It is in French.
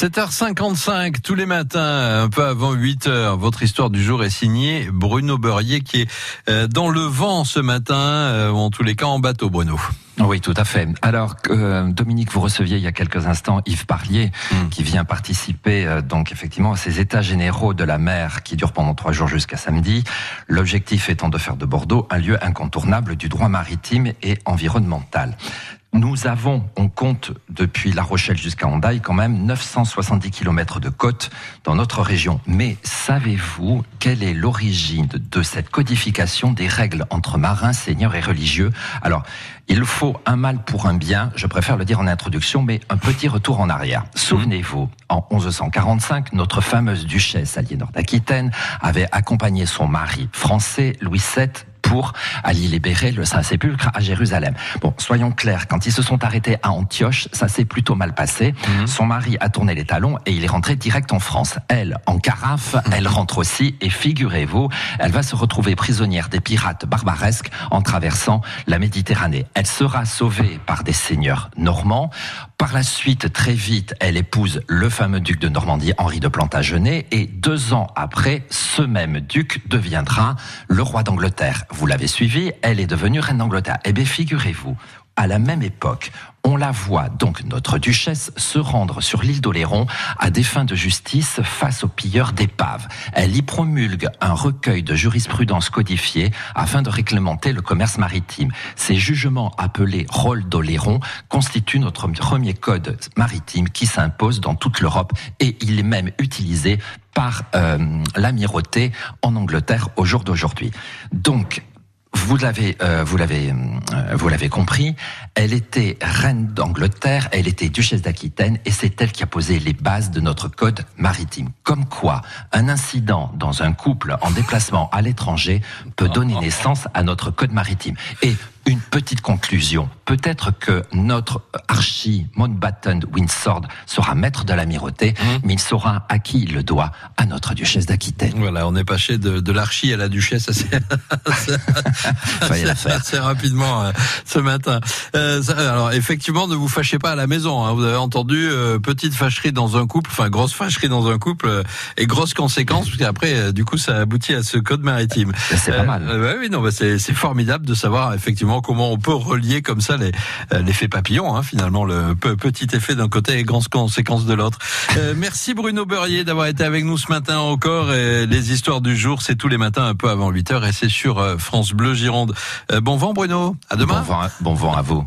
7h55 tous les matins, un peu avant 8h. Votre histoire du jour est signée Bruno Beurrier qui est euh, dans le vent ce matin, euh, ou en tous les cas en bateau, Bruno. Oui, tout à fait. Alors, euh, Dominique, vous receviez il y a quelques instants Yves Parlier, Mm. qui vient participer euh, donc effectivement à ces états généraux de la mer qui durent pendant trois jours jusqu'à samedi. L'objectif étant de faire de Bordeaux un lieu incontournable du droit maritime et environnemental. Nous avons, on compte depuis La Rochelle jusqu'à Hendaye quand même 970 kilomètres de côte dans notre région. Mais savez-vous quelle est l'origine de, de cette codification des règles entre marins, seigneurs et religieux? Alors, il faut un mal pour un bien, je préfère le dire en introduction, mais un petit retour en arrière. Souvenez-vous, en 1145, notre fameuse duchesse Aliénor d'Aquitaine avait accompagné son mari français Louis VII pour aller libérer le Saint-Sépulcre à Jérusalem. Bon, soyons clairs, quand ils se sont arrêtés à Antioche, ça s'est plutôt mal passé. Son mari a tourné les talons et il est rentré direct en France. Elle, en carafe, elle rentre aussi et figurez-vous, elle va se retrouver prisonnière des pirates barbaresques en traversant la Méditerranée. Elle sera sauvée par des seigneurs normands. Par la suite, très vite, elle épouse le fameux duc de Normandie, Henri de Plantagenet, et deux ans après, ce même duc deviendra le roi d'Angleterre. Vous l'avez suivi, elle est devenue reine d'Angleterre. Eh bien, figurez-vous, à la même époque, on la voit donc notre duchesse se rendre sur l'île d'Oléron à des fins de justice face aux pilleurs d'épaves. Elle y promulgue un recueil de jurisprudence codifiée afin de réglementer le commerce maritime. Ces jugements appelés rôle d'Oléron constituent notre premier code maritime qui s'impose dans toute l'Europe et il est même utilisé par euh, l'amirauté en Angleterre au jour d'aujourd'hui. Donc, vous l'avez, euh, vous l'avez, euh, vous l'avez compris. Elle était reine d'Angleterre, elle était duchesse d'Aquitaine, et c'est elle qui a posé les bases de notre code maritime. Comme quoi, un incident dans un couple en déplacement à l'étranger peut donner naissance à notre code maritime. Et une petite conclusion. Peut-être que notre archi Mountbatten Windsor sera maître de l'amirauté, mais il saura à qui il le doit, à notre duchesse d'Aquitaine. Voilà, on est passé de, de l'archi à la duchesse assez, rapidement euh, ce matin. Euh, ça- alors effectivement, ne vous fâchez pas à la maison. hein. Vous avez entendu euh, petite fâcherie dans un couple, enfin grosse fâcherie dans un couple et grosses conséquences parce qu'après, du coup, ça aboutit à ce code maritime. C'est pas mal. Oui, non, bah, c'est formidable de savoir effectivement comment on peut relier comme ça euh, l'effet papillon, hein, finalement le pe- petit effet d'un côté et grandes conséquences de l'autre. Euh, merci Bruno Beurrier d'avoir été avec nous ce matin encore. Les histoires du jour, c'est tous les matins un peu avant 8 heures et c'est sur euh, France Bleu Gironde. Bon vent Bruno, à demain. Bon vent, vent à vous.